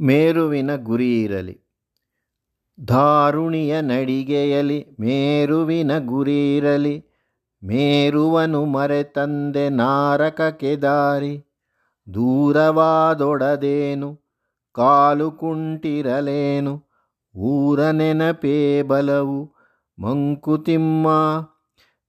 ಮೇರುವಿನ ಗುರಿ ಇರಲಿ. ಧಾರುಣಿಯ ನಡಿಗೆಯಲಿ ಮೇರುವಿನ ಗುರಿ ಇರಲಿ. ಮೇರುವನು ಮರೆತಂದೆ ನಾರಕ ಕೆದಾರಿ. ದೂರವಾದೊಡದೇನು, ಕಾಲು ಕುಂಟಿರಲೇನು. ಊರ ನೆನಪೇ ಬಲವು ಮಂಕುತಿಮ್ಮ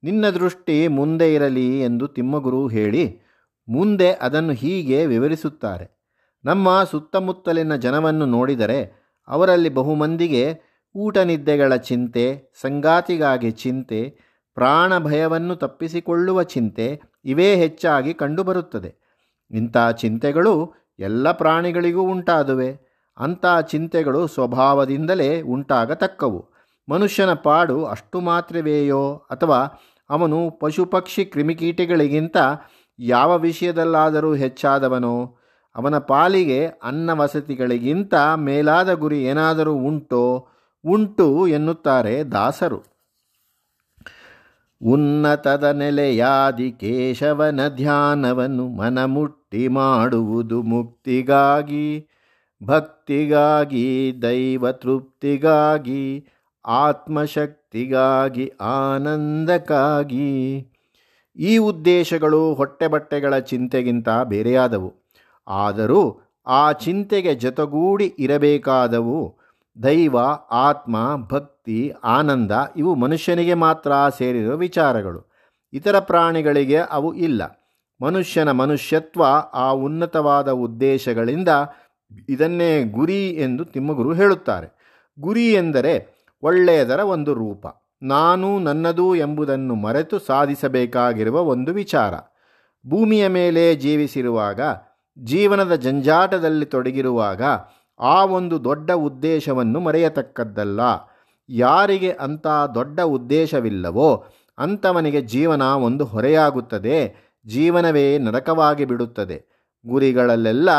ನಿನ್ನ ದೃಷ್ಟಿ ಮುಂದೆ ಇರಲಿ ಎಂದು ತಿಮ್ಮಗುರು ಹೇಳಿ, ಮುಂದೆ ಅದನ್ನು ಹೀಗೆ ವಿವರಿಸುತ್ತಾರೆ. ನಮ್ಮ ಸುತ್ತಮುತ್ತಲಿನ ಜನವನ್ನು ನೋಡಿದರೆ ಅವರಲ್ಲಿ ಬಹುಮಂದಿಗೆ ಊಟ ನಿದ್ದೆಗಳ ಚಿಂತೆ, ಸಂಗಾತಿಗಾಗಿ ಚಿಂತೆ ಪ್ರಾಣ ಭಯವನ್ನು ತಪ್ಪಿಸಿಕೊಳ್ಳುವ ಚಿಂತೆ ಇವೇ ಹೆಚ್ಚಾಗಿ ಕಂಡುಬರುತ್ತದೆ. ಇಂಥ ಚಿಂತೆಗಳು ಎಲ್ಲ ಪ್ರಾಣಿಗಳಿಗೂ ಉಂಟಾದುವೆ. ಅಂಥ ಚಿಂತೆಗಳು ಸ್ವಭಾವದಿಂದಲೇ ಉಂಟಾಗತಕ್ಕವು. ಮನುಷ್ಯನ ಪಾಡು ಅಷ್ಟು ಮಾತ್ರವೇಯೋ ಅಥವಾ ಅವನು ಪಶುಪಕ್ಷಿ ಕ್ರಿಮಿಕೀಟಗಳಿಗಿಂತ ಯಾವ ವಿಷಯದಲ್ಲಾದರೂ ಹೆಚ್ಚಾದವನೋ? ಅವನ ಪಾಲಿಗೆ ಅನ್ನ ವಸತಿಗಳಿಗಿಂತ ಮೇಲಾದ ಗುರಿ ಏನಾದರೂ ಉಂಟೋ, ಉಂಟು ಎನ್ನುತ್ತಾರೆ ದಾಸರು. ಉನ್ನತದ ನೆಲೆಯಾದಿ ಕೇಶವನ ಧ್ಯಾನವನ್ನು ಮನಮುಟ್ಟಿ ಮಾಡುವುದು ಮುಕ್ತಿಗಾಗಿ, ಭಕ್ತಿಗಾಗಿ, ದೈವ ತೃಪ್ತಿಗಾಗಿ, ಆತ್ಮಶಕ್ತಿಗಾಗಿ, ಆನಂದಕ್ಕಾಗಿ. ಈ ಉದ್ದೇಶಗಳು ಹೊಟ್ಟೆ ಬಟ್ಟೆಗಳ ಚಿಂತೆಗಿಂತ ಬೇರೆಯಾದವು. ಆದರೂ ಆ ಚಿಂತೆಗೆ ಜೊತೆಗೂಡಿ ಇರಬೇಕಾದವು. ದೈವ, ಆತ್ಮ, ಭಕ್ತಿ, ಆನಂದ ಇವು ಮನುಷ್ಯನಿಗೆ ಮಾತ್ರ ಸೇರಿರುವ ವಿಚಾರಗಳು. ಇತರ ಪ್ರಾಣಿಗಳಿಗೆ ಅವು ಇಲ್ಲ. ಮನುಷ್ಯನ ಮನುಷ್ಯತ್ವ ಆ ಉನ್ನತವಾದ ಉದ್ದೇಶಗಳಿಂದ ಇದನ್ನೇ ಗುರಿ ಎಂದು ತಿಮ್ಮಗುರು ಹೇಳುತ್ತಾರೆ. ಗುರಿ ಎಂದರೆ ಒಳ್ಳೆಯದರ ಒಂದು ರೂಪ. ನಾನು ನನ್ನದು ಎಂಬುದನ್ನು ಮರೆತು ಸಾಧಿಸಬೇಕಾಗಿರುವ ಒಂದು ವಿಚಾರ. ಭೂಮಿಯ ಮೇಲೆ ಜೀವಿಸಿರುವಾಗ ಜೀವನದ ಜಂಜಾಟದಲ್ಲಿ ತೊಡಗಿರುವಾಗ ಆ ಒಂದು ದೊಡ್ಡ ಉದ್ದೇಶವನ್ನು ಮರೆಯತಕ್ಕದ್ದಲ್ಲ. ಯಾರಿಗೆ ಅಂಥ ದೊಡ್ಡ ಉದ್ದೇಶವಿಲ್ಲವೋ ಅಂಥವನಿಗೆ ಜೀವನ ಒಂದು ಹೊರೆಯಾಗುತ್ತದೆ, ಜೀವನವೇ ನರಕವಾಗಿ ಬಿಡುತ್ತದೆ. ಗುರಿಗಳಲ್ಲೆಲ್ಲ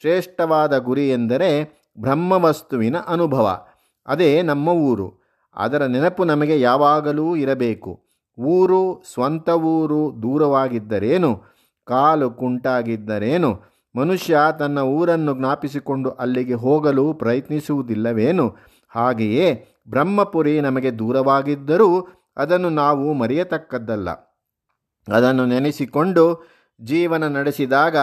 ಶ್ರೇಷ್ಠವಾದ ಗುರಿ ಎಂದರೆ ಬ್ರಹ್ಮವಸ್ತುವಿನ ಅನುಭವ. ಅದೇ ನಮ್ಮ ಊರು. ಅದರ ನೆನಪು ನಮಗೆ ಯಾವಾಗಲೂ ಇರಬೇಕು. ಊರು, ಸ್ವಂತ ಊರು ದೂರವಾಗಿದ್ದರೇನು? ಕಾಲು ಕುಂಟಾಗಿದ್ದರೇನು? ಮನುಷ್ಯ ತನ್ನ ಊರನ್ನು ಜ್ಞಾಪಿಸಿಕೊಂಡು ಅಲ್ಲಿಗೆ ಹೋಗಲು ಪ್ರಯತ್ನಿಸುವುದಿಲ್ಲವೇನು? ಹಾಗೆಯೇ ಬ್ರಹ್ಮಪುರಿ ನಮಗೆ ದೂರವಾಗಿದ್ದರೂ ಅದನ್ನು ನಾವು ಮರೆಯತಕ್ಕದ್ದಲ್ಲ. ಅದನ್ನು ನೆನೆಸಿಕೊಂಡು ಜೀವನ ನಡೆಸಿದಾಗ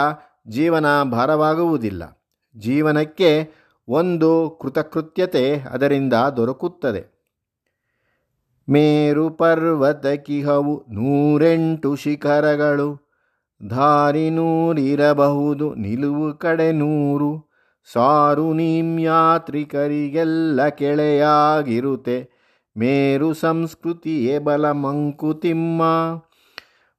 ಜೀವನ ಭಾರವಾಗುವುದಿಲ್ಲ. ಜೀವನಕ್ಕೆ ಒಂದು ಕೃತಕೃತ್ಯತೆ ಅದರಿಂದ ದೊರಕುತ್ತದೆ. ಮೇರು ಪರ್ವತ ಕಿಹವು ನೂರೆಂಟು ಶಿಖರಗಳು. ದಾರಿ ನೂರಿರಬಹುದು, ನಿಲುವು ಕಡೆ ನೂರು. ಸಾರು ಯಾತ್ರಿಕರಿಗೆಲ್ಲ ಕೆಳೆಯಾಗಿರುತ್ತೆ. ಮೇರು ಸಂಸ್ಕೃತಿಯೇ ಬಲ ಮಂಕುತಿಮ್ಮ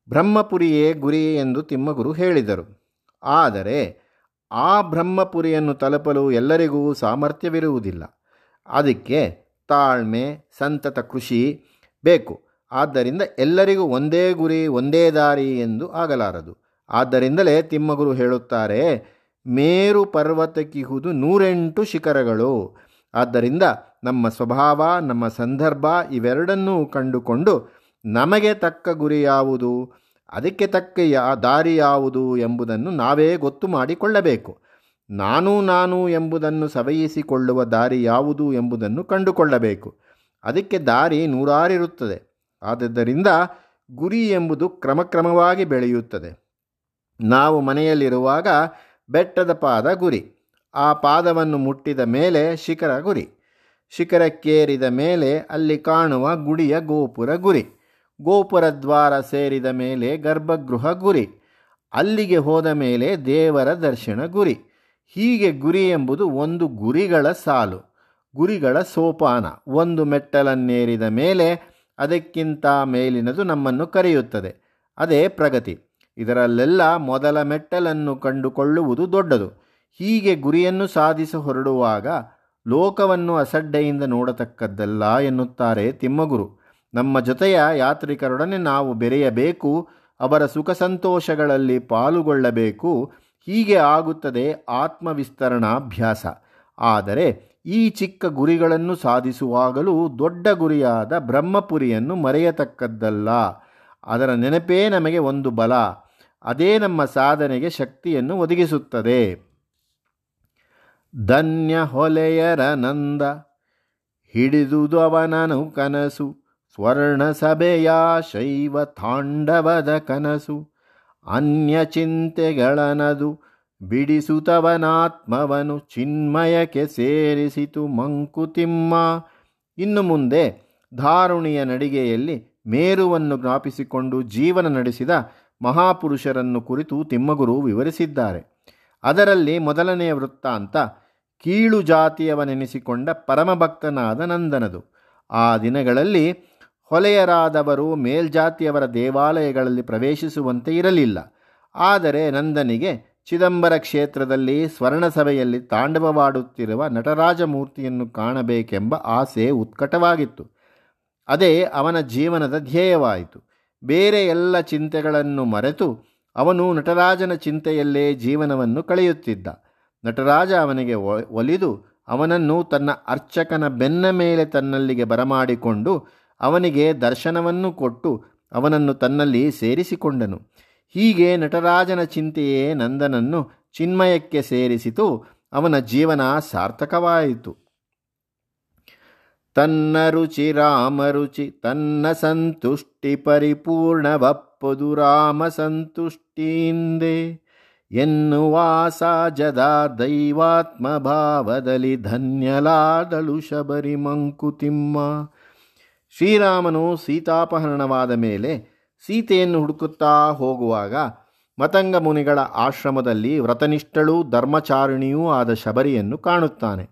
ಬ್ರಹ್ಮಪುರಿಯೇ ಗುರಿ ಎಂದು ತಿಮ್ಮಗುರು ಹೇಳಿದರು. ಆದರೆ ಆ ಬ್ರಹ್ಮಪುರಿಯನ್ನು ತಲುಪಲು ಎಲ್ಲರಿಗೂ ಸಾಮರ್ಥ್ಯವಿರುವುದಿಲ್ಲ. ಅದಕ್ಕೆ ತಾಳ್ಮೆ, ಸಂತತ ಕೃಷಿ ಬೇಕು. ಆದ್ದರಿಂದ ಎಲ್ಲರಿಗೂ ಒಂದೇ ಗುರಿ, ಒಂದೇ ದಾರಿ ಎಂದು ಆಗಲಾರದು. ಆದ್ದರಿಂದಲೇ ತಿಮ್ಮಗುರು ಹೇಳುತ್ತಾರೆ, ಮೇರು ಪರ್ವತಕ್ಕಿಹುದು ನೂರೆಂಟು ಶಿಖರಗಳು. ಆದ್ದರಿಂದ ನಮ್ಮ ಸ್ವಭಾವ, ನಮ್ಮ ಸಂದರ್ಭ ಇವೆರಡನ್ನೂ ಕಂಡುಕೊಂಡು ನಮಗೆ ತಕ್ಕ ಗುರಿ ಯಾವುದು, ಅದಕ್ಕೆ ತಕ್ಕ ಯಾ, ದಾರಿ ಯಾವುದು ಎಂಬುದನ್ನು ನಾವೇ ಗೊತ್ತು ಮಾಡಿಕೊಳ್ಳಬೇಕು. ನಾನು ನಾನು ಎಂಬುದನ್ನು ಸವಯಿಸಿಕೊಳ್ಳುವ ದಾರಿ ಯಾವುದು ಎಂಬುದನ್ನು ಕಂಡುಕೊಳ್ಳಬೇಕು. ಅದಕ್ಕೆ ದಾರಿ ನೂರಾರಿರುತ್ತದೆ. ಆದ್ದರಿಂದ ಗುರಿ ಎಂಬುದು ಕ್ರಮಕ್ರಮವಾಗಿ ಬೆಳೆಯುತ್ತದೆ. ನಾವು ಮನೆಯಲ್ಲಿರುವಾಗ ಬೆಟ್ಟದ ಪಾದ ಗುರಿ, ಆ ಪಾದವನ್ನು ಮುಟ್ಟಿದ ಮೇಲೆ ಶಿಖರ ಗುರಿ, ಶಿಖರಕ್ಕೇರಿದ ಮೇಲೆ ಅಲ್ಲಿ ಕಾಣುವ ಗುಡಿಯ ಗೋಪುರ ಗುರಿ, ಗೋಪುರ ದ್ವಾರ ಸೇರಿದ ಮೇಲೆ ಗರ್ಭಗೃಹ ಗುರಿ, ಅಲ್ಲಿಗೆ ಹೋದ ಮೇಲೆ ದೇವರ ದರ್ಶನ ಗುರಿ. ಹೀಗೆ ಗುರಿ ಎಂಬುದು ಒಂದು ಗುರಿಗಳ ಸಾಲು, ಗುರಿಗಳ ಸೋಪಾನ, ಒಂದು ಮೆಟ್ಟಲನ್ನೇರಿದ ಮೇಲೆ ಅದಕ್ಕಿಂತ ಮೇಲಿನದು ನಮ್ಮನ್ನು ಕರೆಯುತ್ತದೆ. ಅದೇ ಪ್ರಗತಿ. ಇದರಲ್ಲೆಲ್ಲ ಮೊದಲ ಮೆಟ್ಟಲನ್ನು ಕಂಡುಕೊಳ್ಳುವುದು ದೊಡ್ಡದು. ಹೀಗೆ ಗುರಿಯನ್ನು ಸಾಧಿಸ ಹೊರಡುವಾಗ ಲೋಕವನ್ನು ಅಸಡ್ಡೆಯಿಂದ ನೋಡತಕ್ಕದ್ದಲ್ಲ ಎನ್ನುತ್ತಾರೆ ತಿಮ್ಮಗುರು. ನಮ್ಮ ಜೊತೆಯ ಯಾತ್ರಿಕರೊಡನೆ ನಾವು ಬೆರೆಯಬೇಕು, ಅವರ ಸುಖ ಸಂತೋಷಗಳಲ್ಲಿ ಪಾಲುಗೊಳ್ಳಬೇಕು, ಹೀಗೆ ಆಗುತ್ತದೆ ಆತ್ಮವಿಸ್ತರಣಾಭ್ಯಾಸ. ಆದರೆ ಈ ಚಿಕ್ಕ ಗುರಿಗಳನ್ನು ಸಾಧಿಸುವಾಗಲೂ ದೊಡ್ಡ ಗುರಿಯಾದ ಬ್ರಹ್ಮಪುರಿಯನ್ನು ಮರೆಯತಕ್ಕದ್ದಲ್ಲ. ಅದರ ನೆನಪೇ ನಮಗೆ ಒಂದು ಬಲ. ಅದೇ ನಮ್ಮ ಸಾಧನೆಗೆ ಶಕ್ತಿಯನ್ನು ಒದಗಿಸುತ್ತದೆ. ಧನ್ಯ ಹೊಲೆಯರ ನಂದ. ಹಿಡಿದುದವನನು ಕನಸು. ಸ್ವರ್ಣಸಭೆಯ ಶೈವ ತಾಂಡವದ ಕನಸು. ಅನ್ಯ ಚಿಂತೆಗಳನದು. ಬಿಡಿಸುತ್ತವನಾತ್ಮವನು ಚಿನ್ಮಯಕ್ಕೆ ಸೇರಿಸಿತು ಮಂಕುತಿಮ್ಮ. ಇನ್ನು ಮುಂದೆ ಧಾರುಣಿಯ ನಡಿಗೆಯಲ್ಲಿ ಮೇರುವನ್ನು ಜ್ಞಾಪಿಸಿಕೊಂಡು ಜೀವನ ನಡೆಸಿದ ಮಹಾಪುರುಷರನ್ನು ಕುರಿತು ತಿಮ್ಮಗುರು ವಿವರಿಸಿದ್ದಾರೆ. ಅದರಲ್ಲಿ ಮೊದಲನೆಯ ವೃತ್ತಾಂತ, ಕೀಳು ಜಾತಿಯವನೆನಿಸಿಕೊಂಡ ಪರಮಭಕ್ತನಾದ ನಂದನದು. ಆ ದಿನಗಳಲ್ಲಿ ಹೊಲೆಯರಾದವರು ಮೇಲ್ಜಾತಿಯವರ ದೇವಾಲಯಗಳಲ್ಲಿ ಪ್ರವೇಶಿಸುವಂತೆ ಇರಲಿಲ್ಲ. ಆದರೆ ನಂದನಿಗೆ ಚಿದಂಬರ ಕ್ಷೇತ್ರದಲ್ಲಿ ಸ್ವರ್ಣಸಭೆಯಲ್ಲಿ ತಾಂಡವವಾಡುತ್ತಿರುವ ನಟರಾಜ ಮೂರ್ತಿಯನ್ನು ಕಾಣಬೇಕೆಂಬ ಆಸೆ ಉತ್ಕಟವಾಗಿತ್ತು. ಅದೇ ಅವನ ಜೀವನದ ಧ್ಯೇಯವಾಯಿತು. ಬೇರೆ ಎಲ್ಲ ಚಿಂತೆಗಳನ್ನು ಮರೆತು ಅವನು ನಟರಾಜನ ಚಿಂತೆಯಲ್ಲೇ ಜೀವನವನ್ನು ಕಳೆಯುತ್ತಿದ್ದ. ನಟರಾಜ ಅವನಿಗೆ ಒಲಿದು ಅವನನ್ನು ತನ್ನ ಅರ್ಚಕನ ಬೆನ್ನ ಮೇಲೆ ತನ್ನಲ್ಲಿಗೆ ಬರಮಾಡಿಕೊಂಡು ಅವನಿಗೆ ದರ್ಶನವನ್ನು ಕೊಟ್ಟು ಅವನನ್ನು ತನ್ನಲ್ಲಿ ಸೇರಿಸಿಕೊಂಡನು. ಹೀಗೆ ನಟರಾಜನ ಚಿಂತೆಯೇ ನಂದನನ್ನು ಚಿನ್ಮಯಕ್ಕೆ ಸೇರಿಸಿತು. ಅವನ ಜೀವನ ಸಾರ್ಥಕವಾಯಿತು. ತನ್ನ ರುಚಿ, ರಾಮ ರುಚಿ, ತನ್ನ ಸಂತುಷ್ಟಿ ಪರಿಪೂರ್ಣವಪ್ಪದು ರಾಮ ಸಂತುಷ್ಟಿಯಿಂದೆ ಎನ್ನುವ ಸಾಜದ ದೈವಾತ್ಮ ಭಾವದಲ್ಲಿ ಧನ್ಯಲಾದಳು ಶಬರಿ ಮಂಕುತಿಮ್ಮ ಶ್ರೀರಾಮನು ಸೀತಾಪಹರಣವಾದ ಮೇಲೆ ಸೀತೆಯನ್ನು ಹುಡುಕುತ್ತಾ ಹೋಗುವಾಗ ಮತಂಗ ಮುನಿಗಳ ಆಶ್ರಮದಲ್ಲಿ ವ್ರತನಿಷ್ಠಳೂ, ಧರ್ಮಚಾರಿಣಿಯೂ ಆದ ಶಬರಿಯನ್ನು ಕಾಣುತ್ತಾನೆ.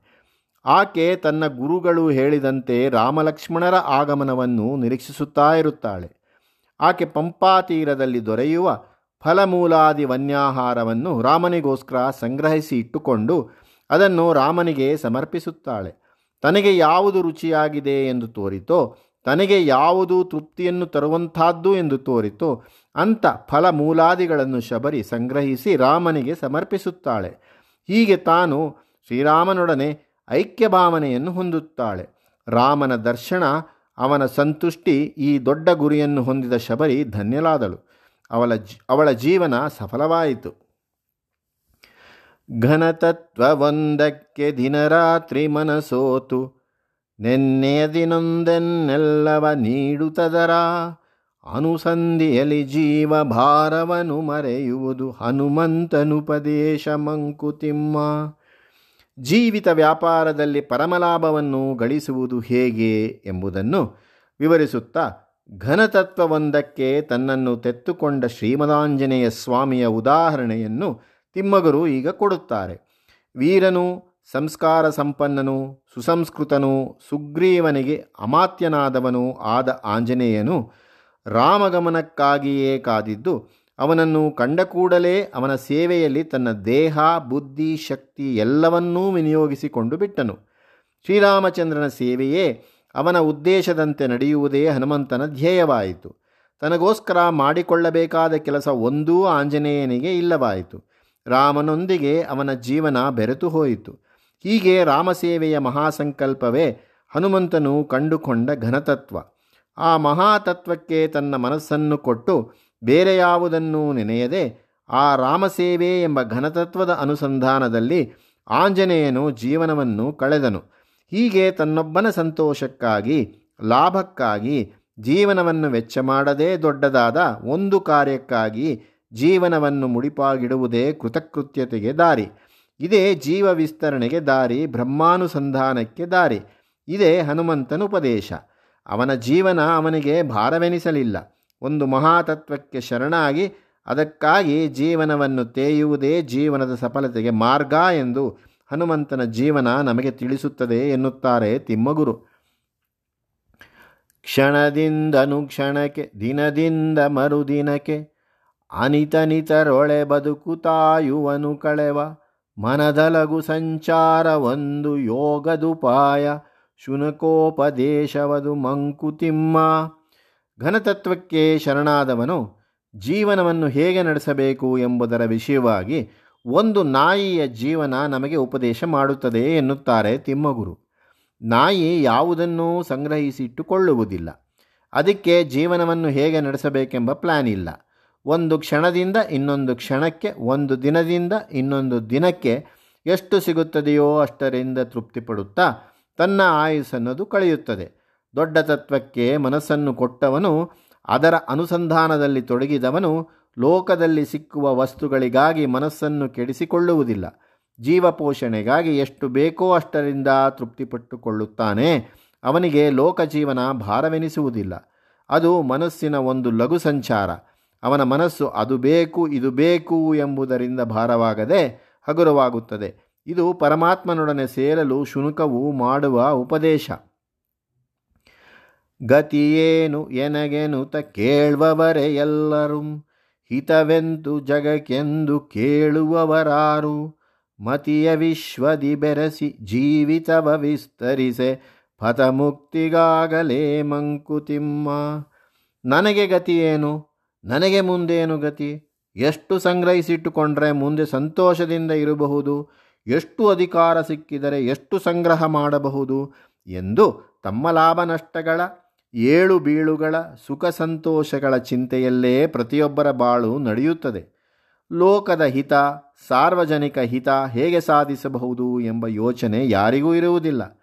ಆಕೆ ತನ್ನ ಗುರುಗಳು ಹೇಳಿದಂತೆ ರಾಮಲಕ್ಷ್ಮಣರ ಆಗಮನವನ್ನು ನಿರೀಕ್ಷಿಸುತ್ತಾ ಇರುತ್ತಾಳೆ. ಆಕೆ ಪಂಪಾತೀರದಲ್ಲಿ ದೊರೆಯುವ ಫಲಮೂಲಾದಿ ವನ್ಯಾಹಾರವನ್ನು ರಾಮನಿಗೋಸ್ಕರ ಸಂಗ್ರಹಿಸಿ ಇಟ್ಟುಕೊಂಡು ಅದನ್ನು ರಾಮನಿಗೆ ಸಮರ್ಪಿಸುತ್ತಾಳೆ. ತನಗೆ ಯಾವುದು ರುಚಿಯಾಗಿದೆ ಎಂದು ತೋರಿತೋ ತನಗೆ ಯಾವುದು ತೃಪ್ತಿಯನ್ನು ತರುವಂಥದ್ದು ಎಂದು ತೋರಿತೋ. ಅಂಥ ಫಲಮೂಲಾದಿಗಳನ್ನು ಶಬರಿ ಸಂಗ್ರಹಿಸಿ ರಾಮನಿಗೆ ಸಮರ್ಪಿಸುತ್ತಾಳೆ. ಹೀಗೆ ತಾನು ಶ್ರೀರಾಮನೊಡನೆ ಐಕ್ಯ ಭಾವನೆಯನ್ನು ಹೊಂದುತ್ತಾಳೆ. ರಾಮನ ದರ್ಶನ, ಅವನ ಸಂತುಷ್ಟಿ, ಈ ದೊಡ್ಡ ಗುರಿಯನ್ನು ಹೊಂದಿದ ಶಬರಿ ಧನ್ಯಲಾದಳು ಅವಳ ಅವಳ ಜೀವನ ಸಫಲವಾಯಿತು. ಘನತತ್ವವೊಂದಕ್ಕೆ ದಿನರಾತ್ರಿ ಮನಸೋತು. ನೆನ್ನೆಯ ದಿನೊಂದೆನ್ನೆಲ್ಲವ ನೀಡುತ್ತದರ ಅನುಸಂಧಿಯಲಿ ಜೀವ ಭಾರವನು ಮರೆಯುವುದು ಹನುಮಂತನುಪದೇಶ ಮಂಕುತಿಮ್ಮ. ಜೀವಿತ ವ್ಯಾಪಾರದಲ್ಲಿ ಪರಮಲಾಭವನ್ನು ಗಳಿಸುವುದು ಹೇಗೆ ಎಂಬುದನ್ನು ವಿವರಿಸುತ್ತಾ ಘನತತ್ವವೊಂದಕ್ಕೆ ತನ್ನನ್ನು ತೆತ್ತುಕೊಂಡ ಶ್ರೀಮದಾಂಜನೇಯ ಸ್ವಾಮಿಯ ಉದಾಹರಣೆಯನ್ನು ತಿಮ್ಮಗರು ಈಗ ಕೊಡುತ್ತಾರೆ. ವೀರನು ಸಂಸ್ಕಾರ ಸಂಪನ್ನನು, ಸುಸಂಸ್ಕೃತನು, ಸುಗ್ರೀವನಿಗೆ ಅಮಾತ್ಯನಾದವನು ಆದ ಆಂಜನೇಯನು ರಾಮಗಮನಕ್ಕಾಗಿಯೇ ಕಾದಿದ್ದು, ಅವನನ್ನು ಕಂಡ ಕೂಡಲೇ ಅವನ ಸೇವೆಯಲ್ಲಿ ತನ್ನ ದೇಹ, ಬುದ್ಧಿ, ಶಕ್ತಿ ಎಲ್ಲವನ್ನೂ ವಿನಿಯೋಗಿಸಿಕೊಂಡು ಬಿಟ್ಟನು. ಶ್ರೀರಾಮಚಂದ್ರನ ಸೇವೆಯೇ ಅವನ ಉದ್ದೇಶದಂತೆ ನಡೆಯುವುದೇ ಹನುಮಂತನ ಧ್ಯೇಯವಾಯಿತು. ತನಗೋಸ್ಕರ ಮಾಡಿಕೊಳ್ಳಬೇಕಾದ ಕೆಲಸ ಒಂದೂ ಆಂಜನೇಯನಿಗೆ ಇಲ್ಲವಾಯಿತು. ರಾಮನೊಂದಿಗೆ ಅವನ ಜೀವನ ಬೆರೆತು ಹೋಯಿತು. ಹೀಗೆ ರಾಮಸೇವೆಯ ಮಹಾಸಂಕಲ್ಪವೇ ಹನುಮಂತನು ಕಂಡುಕೊಂಡ ಘನತತ್ವ. ಆ ಮಹಾತತ್ವಕ್ಕೆ ತನ್ನ ಮನಸ್ಸನ್ನು ಕೊಟ್ಟು ಬೇರೆ ಯಾವುದನ್ನು ನೆನೆಯದೆ ಆ ರಾಮಸೇವೆ ಎಂಬ ಘನತತ್ವದ ಅನುಸಂಧಾನದಲ್ಲಿ ಆಂಜನೇಯನು ಜೀವನವನ್ನು ಕಳೆದನು. ಹೀಗೆ ತನ್ನೊಬ್ಬನ ಸಂತೋಷಕ್ಕಾಗಿ, ಲಾಭಕ್ಕಾಗಿ, ಜೀವನವನ್ನು ವೆಚ್ಚ ಮಾಡದೇ ದೊಡ್ಡದಾದ ಒಂದು ಕಾರ್ಯಕ್ಕಾಗಿ ಜೀವನವನ್ನು ಮುಡಿಪಾಗಿಡುವುದೇ ಕೃತಕೃತ್ಯತೆಗೆ ದಾರಿ. ಇದೇ ಜೀವ ವಿಸ್ತರಣೆಗೆ ದಾರಿ, ಬ್ರಹ್ಮಾನುಸಂಧಾನಕ್ಕೆ ದಾರಿ. ಇದೇ ಹನುಮಂತನ ಉಪದೇಶ. ಅವನ ಜೀವನ ಅವನಿಗೆ ಭಾರವೆನಿಸಲಿಲ್ಲ. ಒಂದು ಮಹಾತತ್ವಕ್ಕೆ ಶರಣಾಗಿ ಅದಕ್ಕಾಗಿ ಜೀವನವನ್ನು ತೇಯುವುದೇ ಜೀವನದ ಸಫಲತೆಗೆ ಮಾರ್ಗ ಎಂದು ಹನುಮಂತನ ಜೀವನ ನಮಗೆ ತಿಳಿಸುತ್ತದೆ ಎನ್ನುತ್ತಾರೆ ತಿಮ್ಮಗುರು. ಕ್ಷಣದಿಂದನು ಕ್ಷಣಕ್ಕೆ, ದಿನದಿಂದ ಮರುದಿನಕ್ಕೆ ಅನಿತನಿತರೊಳೆ ಬದುಕುತಾಯುವನು ಕಳೆವ. ಮನದಲಗು ಸಂಚಾರ ಒಂದು ಯೋಗದುಪಾಯ, ಶುನಕೋಪದೇಶವದು ಮಂಕುತಿಮ್ಮ. ಘನತತ್ವಕ್ಕೆ ಶರಣಾದವನು ಜೀವನವನ್ನು ಹೇಗೆ ನಡೆಸಬೇಕು ಎಂಬುದರ ವಿಷಯವಾಗಿ ಒಂದು ನಾಯಿಯ ಜೀವನ ನಮಗೆ ಉಪದೇಶ ಮಾಡುತ್ತದೆ ಎನ್ನುತ್ತಾರೆ ತಿಮ್ಮಗುರು. ನಾಯಿ ಯಾವುದನ್ನೂ ಸಂಗ್ರಹಿಸಿಟ್ಟುಕೊಳ್ಳುವುದಿಲ್ಲ. ಅದಕ್ಕೆ ಜೀವನವನ್ನು ಹೇಗೆ ನಡೆಸಬೇಕೆಂಬ ಪ್ಲ್ಯಾನ್ ಇಲ್ಲ. ಒಂದು ಕ್ಷಣದಿಂದ ಇನ್ನೊಂದು ಕ್ಷಣಕ್ಕೆ, ಒಂದು ದಿನದಿಂದ ಇನ್ನೊಂದು ದಿನಕ್ಕೆ ಎಷ್ಟು ಸಿಗುತ್ತದೆಯೋ ಅಷ್ಟರಿಂದ ತೃಪ್ತಿಪಡುತ್ತಾ ತನ್ನ ಆಯುಸ್ಸನ್ನದು ಕಳೆಯುತ್ತದೆ. ದೊಡ್ಡ ತತ್ವಕ್ಕೆ ಮನಸ್ಸನ್ನು ಕೊಟ್ಟವನು, ಅದರ ಅನುಸಂಧಾನದಲ್ಲಿ ತೊಡಗಿದವನು, ಲೋಕದಲ್ಲಿ ಸಿಕ್ಕುವ ವಸ್ತುಗಳಿಗಾಗಿ ಮನಸ್ಸನ್ನು ಕೆಡಿಸಿಕೊಳ್ಳುವುದಿಲ್ಲ. ಜೀವಪೋಷಣೆಗಾಗಿ ಎಷ್ಟು ಬೇಕೋ ಅಷ್ಟರಿಂದ ತೃಪ್ತಿಪಟ್ಟುಕೊಳ್ಳುತ್ತಾನೆ ಅವನಿಗೆ ಲೋಕ ಜೀವನ ಭಾರವೆನಿಸುವುದಿಲ್ಲ. ಅದು ಮನಸ್ಸಿನ ಒಂದು ಲಘು ಸಂಚಾರ. ಅವನ ಮನಸ್ಸು ಅದು ಬೇಕು, ಇದು ಬೇಕು ಎಂಬುದರಿಂದ ಭಾರವಾಗದೆ ಹಗುರವಾಗುತ್ತದೆ. ಇದು ಪರಮಾತ್ಮನೊಡನೆ ಸೇರಲು ಶುನಕವು ಮಾಡುವ ಉಪದೇಶ. ಗತಿಯೇನು ಎನಗೆನುತ ಕೇಳುವವರೇ ಎಲ್ಲರೂ, ಹಿತವೆಂತು ಜಗಕ್ಕೆಂದು ಕೇಳುವವರಾರು, ಮತಿಯ ವಿಶ್ವದಿ ಬೆರೆಸಿ ಜೀವಿತವ ವಿಸ್ತರಿಸೆ, ಪಥಮುಕ್ತಿಗಾಗಲೇ ಮಂಕುತಿಮ್ಮ. ನನಗೆ ಗತಿ ಏನು ನನಗೆ ಮುಂದೇನು ಗತಿ? ಎಷ್ಟು ಸಂಗ್ರಹಿಸಿಟ್ಟುಕೊಂಡ್ರೆ ಮುಂದೆ ಸಂತೋಷದಿಂದ ಇರಬಹುದು? ಎಷ್ಟು ಅಧಿಕಾರ ಸಿಕ್ಕಿದರೆ ಎಷ್ಟು ಸಂಗ್ರಹ ಮಾಡಬಹುದು? ಎಂದು ತಮ್ಮ ಲಾಭ ನಷ್ಟಗಳ, ಏಳು ಬೀಳುಗಳ, ಸುಖ ಸಂತೋಷಗಳ ಚಿಂತೆಯಲ್ಲೇ ಪ್ರತಿಯೊಬ್ಬರ ಬಾಳು ನಡೆಯುತ್ತದೆ. ಲೋಕದ ಹಿತ, ಸಾರ್ವಜನಿಕ ಹಿತ ಹೇಗೆ ಸಾಧಿಸಬಹುದು ಎಂಬ ಯೋಚನೆ ಯಾರಿಗೂ ಇರುವುದಿಲ್ಲ.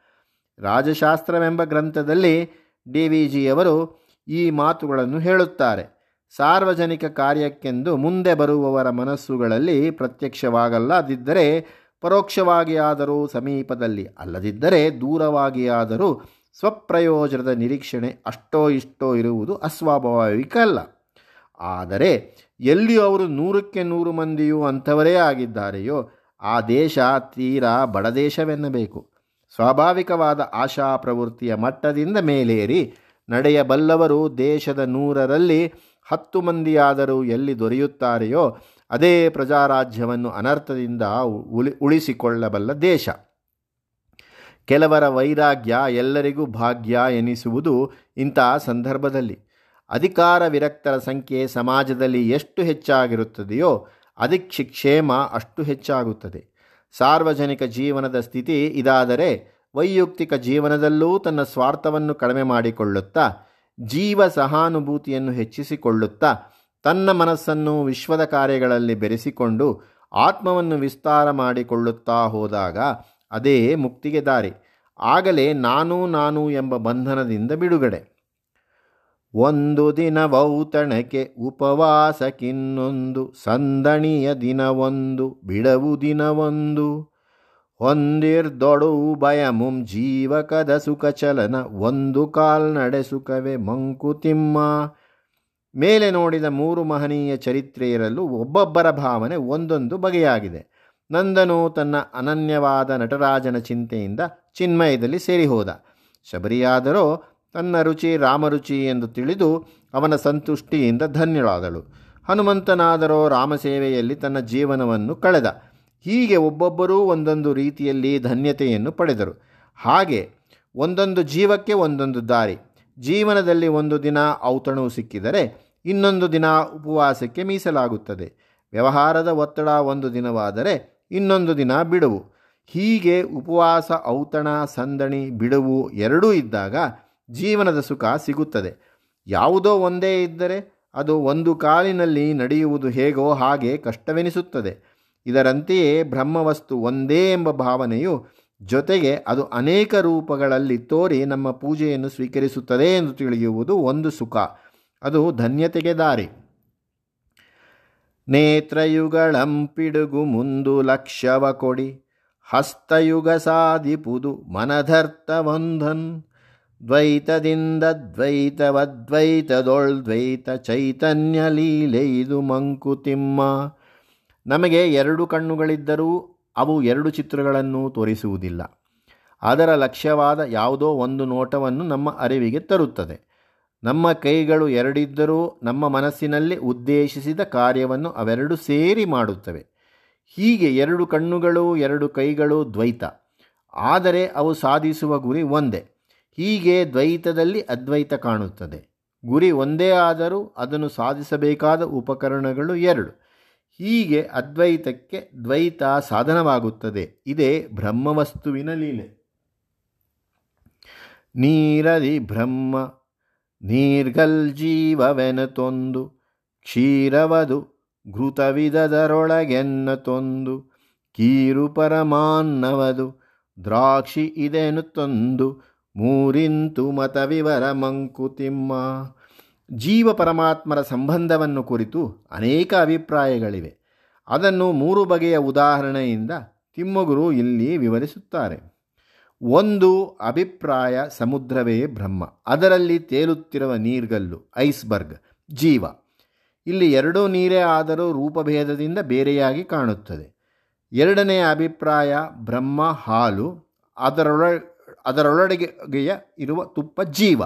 ರಾಜಶಾಸ್ತ್ರವೆಂಬ ಗ್ರಂಥದಲ್ಲಿ ಡಿ ವಿ ಜಿಯವರು ಈ ಮಾತುಗಳನ್ನು ಹೇಳುತ್ತಾರೆ. ಸಾರ್ವಜನಿಕ ಕಾರ್ಯಕ್ಕೆಂದು ಮುಂದೆ ಬರುವವರ ಮನಸ್ಸುಗಳಲ್ಲಿ ಪ್ರತ್ಯಕ್ಷವಾಗಲ್ಲದಿದ್ದರೆ ಪರೋಕ್ಷವಾಗಿ ಆದರೂ ಸಮೀಪದಲ್ಲಿ ಅಲ್ಲದಿದ್ದರೆ ದೂರವಾಗಿ ಆದರೂ ಸ್ವಪ್ರಯೋಜನದ ನಿರೀಕ್ಷಣೆ ಅಷ್ಟೋ ಇಷ್ಟೋ ಇರುವುದು ಅಸ್ವಾಭಾವಿಕ ಅಲ್ಲ. ಆದರೆ ಎಲ್ಲಿಯೂ ಅವರು ನೂರಕ್ಕೆ ನೂರು ಮಂದಿಯೂ ಅಂಥವರೇ ಆಗಿದ್ದಾರೆಯೋ, ಆ ದೇಶ ತೀರಾ ಬಡ ದೇಶವೆನ್ನಬೇಕು. ಸ್ವಾಭಾವಿಕವಾದ ಆಶಾ ಪ್ರವೃತ್ತಿಯ ಮಟ್ಟದಿಂದ ಮೇಲೇರಿ ನಡೆಯಬಲ್ಲವರು ದೇಶದ ನೂರರಲ್ಲಿ ಹತ್ತು ಮಂದಿಯಾದರೂ ಎಲ್ಲಿ ದೊರೆಯುತ್ತಾರೆಯೋ ಅದೇ ಪ್ರಜಾರಾಜ್ಯವನ್ನು ಅನರ್ಥದಿಂದ ಉಳಿ, ಉಳಿಸಿಕೊಳ್ಳಬಲ್ಲ ದೇಶ. ಕೆಲವರ ವೈರಾಗ್ಯ ಎಲ್ಲರಿಗೂ ಭಾಗ್ಯ ಎನಿಸುವುದು ಇಂಥ ಸಂದರ್ಭದಲ್ಲಿ. ಅಧಿಕಾರ ವಿರಕ್ತರ ಸಂಖ್ಯೆ ಸಮಾಜದಲ್ಲಿ ಎಷ್ಟು ಹೆಚ್ಚಾಗಿರುತ್ತದೆಯೋ ಕ್ಷೇಮ ಅಷ್ಟು ಹೆಚ್ಚಾಗುತ್ತದೆ. ಸಾರ್ವಜನಿಕ ಜೀವನದ ಸ್ಥಿತಿ ಇದಾದರೆ ವೈಯಕ್ತಿಕ ಜೀವನದಲ್ಲೂ ತನ್ನ ಸ್ವಾರ್ಥವನ್ನು ಕಡಿಮೆ ಮಾಡಿಕೊಳ್ಳುತ್ತಾ ಜೀವ ಸಹಾನುಭೂತಿಯನ್ನು ಹೆಚ್ಚಿಸಿಕೊಳ್ಳುತ್ತಾ ತನ್ನ ಮನಸ್ಸನ್ನು ವಿಶ್ವದ ಕಾರ್ಯಗಳಲ್ಲಿ ಬೆರೆಸಿಕೊಂಡು ಆತ್ಮವನ್ನು ವಿಸ್ತಾರ ಮಾಡಿಕೊಳ್ಳುತ್ತಾ ಹೋದಾಗ ಅದೇ ಮುಕ್ತಿಗೆ ದಾರಿ. ಆಗಲೇ ನಾನು ನಾನು ಎಂಬ ಬಂಧನದಿಂದ ಬಿಡುಗಡೆ. ಒಂದು ದಿನ ವೌತಣಕ್ಕೆ ಉಪವಾಸಕ್ಕಿನ್ನೊಂದು, ಸಂದಣಿಯ ದಿನವೊಂದು, ಬಿಡವು ದಿನವೊಂದು. ಹೊಂದಿರ್ದೊಡು ಭಯಮುಂ ಜೀವಕದ ಸುಖ ಚಲನ ಒಂದು ಕಾಲ್ನಡೆ ಸುಖವೇ ಮಂಕುತಿಮ್ಮ ಮೇಲೆ ನೋಡಿದ ಮೂರು ಮಹನೀಯ ಚರಿತ್ರೆಯರಲ್ಲೂ ಒಬ್ಬೊಬ್ಬರ ಭಾವನೆ ಒಂದೊಂದು ಬಗೆಯಾಗಿದೆ. ನಂದನು ತನ್ನ ಅನನ್ಯವಾದ ನಟರಾಜನ ಚಿಂತೆಯಿಂದ ಚಿನ್ಮಯದಲ್ಲಿ ಸೇರಿಹೋದ. ಶಬರಿಯಾದರೋ ತನ್ನ ರುಚಿ ರಾಮರುಚಿ ಎಂದು ತಿಳಿದು ಅವನ ಸಂತುಷ್ಟಿಯಿಂದ ಧನ್ಯಳಾದಳು. ಹನುಮಂತನಾದರೋ ರಾಮಸೇವೆಯಲ್ಲಿ ತನ್ನ ಜೀವನವನ್ನು ಕಳೆದ. ಹೀಗೆ ಒಬ್ಬೊಬ್ಬರೂ ಒಂದೊಂದು ರೀತಿಯಲ್ಲಿ ಧನ್ಯತೆಯನ್ನು ಪಡೆದರು. ಹಾಗೆ ಒಂದೊಂದು ಜೀವಕ್ಕೆ ಒಂದೊಂದು ದಾರಿ. ಜೀವನದಲ್ಲಿ ಒಂದು ದಿನ ಔತಣವು ಸಿಕ್ಕಿದರೆ ಇನ್ನೊಂದು ದಿನ ಉಪವಾಸಕ್ಕೆ ಮೀಸಲಾಗುತ್ತದೆ. ವ್ಯವಹಾರದ ಒತ್ತಡ ಒಂದು ದಿನವಾದರೆ ಇನ್ನೊಂದು ದಿನ ಬಿಡುವು. ಹೀಗೆ ಉಪವಾಸ, ಔತಣ, ಸಂದಣಿ, ಬಿಡುವು ಎರಡೂ ಇದ್ದಾಗ ಜೀವನದ ಸುಖ ಸಿಗುತ್ತದೆ. ಯಾವುದೋ ಒಂದೇ ಇದ್ದರೆ ಅದು ಒಂದು ಕಾಲಿನಲ್ಲಿ ನಡೆಯುವುದು ಹೇಗೋ ಹಾಗೆ ಕಷ್ಟವೆನಿಸುತ್ತದೆ. ಇದರಂತೆಯೇ ಬ್ರಹ್ಮವಸ್ತು ಒಂದೇ ಎಂಬ ಭಾವನೆಯು ಜೊತೆಗೆ ಅದು ಅನೇಕ ರೂಪಗಳಲ್ಲಿ ತೋರಿ ನಮ್ಮ ಪೂಜೆಯನ್ನು ಸ್ವೀಕರಿಸುತ್ತದೆ ಎಂದು ತಿಳಿಯುವುದು ಒಂದು ಸುಖ. ಅದು ಧನ್ಯತೆಗೆ ದಾರಿ. ನೇತ್ರಯುಗಳಂಪಿಡುಗು ಮುಂದು ಲಕ್ಷವ ಕೊಡಿ. ಹಸ್ತಯುಗ ಸಾಧಿಪುದು ಮನಧರ್ತವಂಧನ್ ದ್ವೈತದಿಂದ ದ್ವೈತವದ್ವೈತದೊಳ್ದ್ವೈತ ಚೈತನ್ಯ ಲೀಲೆಯಿದು ಮಂಕುತಿಮ್ಮ. ನಮಗೆ ಎರಡು ಕಣ್ಣುಗಳಿದ್ದರೂ ಅವು ಎರಡು ಚಿತ್ರಗಳನ್ನು ತೋರಿಸುವುದಿಲ್ಲ. ಅದರ ಲಕ್ಷ್ಯವಾದ ಯಾವುದೋ ಒಂದು ನೋಟವನ್ನು ನಮ್ಮ ಅರಿವಿಗೆ ತರುತ್ತದೆ. ನಮ್ಮ ಕೈಗಳು ಎರಡಿದ್ದರೂ ನಮ್ಮ ಮನಸ್ಸಿನಲ್ಲಿ ಉದ್ದೇಶಿಸಿದ ಕಾರ್ಯವನ್ನು ಅವೆರಡು ಸೇರಿ ಮಾಡುತ್ತವೆ. ಹೀಗೆ ಎರಡು ಕಣ್ಣುಗಳು, ಎರಡು ಕೈಗಳು ದ್ವೈತ. ಆದರೆ ಅವು ಸಾಧಿಸುವ ಗುರಿ ಒಂದೇ. ಹೀಗೆ ದ್ವೈತದಲ್ಲಿ ಅದ್ವೈತ ಕಾಣುತ್ತದೆ. ಗುರಿ ಒಂದೇ ಆದರೂ ಅದನ್ನು ಸಾಧಿಸಬೇಕಾದ ಉಪಕರಣಗಳು ಎರಡು. ಹೀಗೆ ಅದ್ವೈತಕ್ಕೆ ದ್ವೈತ ಸಾಧನವಾಗುತ್ತದೆ. ಇದೇ ಬ್ರಹ್ಮವಸ್ತುವಿನ ಲೀಲೆ. ನೀರದಿ ಬ್ರಹ್ಮ, ನೀರ್ಗಲ್ ಜೀವವೆನತೊಂದು ಕ್ಷೀರವದು ಘೃತವಿದದರೊಳಗೆನ್ನ ತೊಂದು, ಕೀರು ಪರಮಾನ್ನವದು ದ್ರಾಕ್ಷಿ ಇದೆನು ತೊಂದು, ಮೂರಿಂತು ಮತವಿವರ ಮಂಕುತಿಮ್ಮ. ಜೀವ ಪರಮಾತ್ಮರ ಸಂಬಂಧವನ್ನು ಕುರಿತು ಅನೇಕ ಅಭಿಪ್ರಾಯಗಳಿವೆ. ಅದನ್ನು ಮೂರು ಬಗೆಯ ಉದಾಹರಣೆಯಿಂದ ತಿಮ್ಮಗುರು ಇಲ್ಲಿ ವಿವರಿಸುತ್ತಾರೆ. ಒಂದು, ಅಭಿಪ್ರಾಯ ಸಮುದ್ರವೇ ಬ್ರಹ್ಮ. ಅದರಲ್ಲಿ ತೇಲುತ್ತಿರುವ ನೀರ್ಗಲ್ಲು, ಐಸ್ಬರ್ಗ್, ಜೀವ. ಇಲ್ಲಿ ಎರಡೂ ನೀರೇ ಆದರೂ ರೂಪಭೇದದಿಂದ ಬೇರೆಯಾಗಿ ಕಾಣುತ್ತದೆ. ಎರಡನೆಯ ಅಭಿಪ್ರಾಯ, ಬ್ರಹ್ಮ ಹಾಲು, ಅದರೊಳ ಅದರೊಳಗೆಯ ಇರುವ ತುಪ್ಪ ಜೀವ.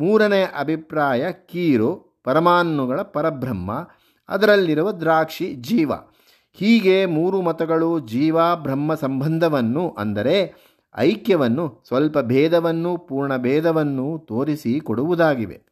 ಮೂರನೆಯ ಅಭಿಪ್ರಾಯ ಕೀರು, ಪರಮಾಣುಗಳ ಪರಬ್ರಹ್ಮ, ಅದರಲ್ಲಿರುವ ದ್ರಾಕ್ಷಿ ಜೀವ. ಹೀಗೆ ಮೂರು ಮತಗಳು ಜೀವ, ಬ್ರಹ್ಮ ಸಂಬಂಧವನ್ನು ಅಂದರೆ ಐಕ್ಯವನ್ನು, ಸ್ವಲ್ಪ ಭೇದವನ್ನು ಪೂರ್ಣ ಭೇದವನ್ನು ತೋರಿಸಿ ಕೊಡುವುದಾಗಿವೆ.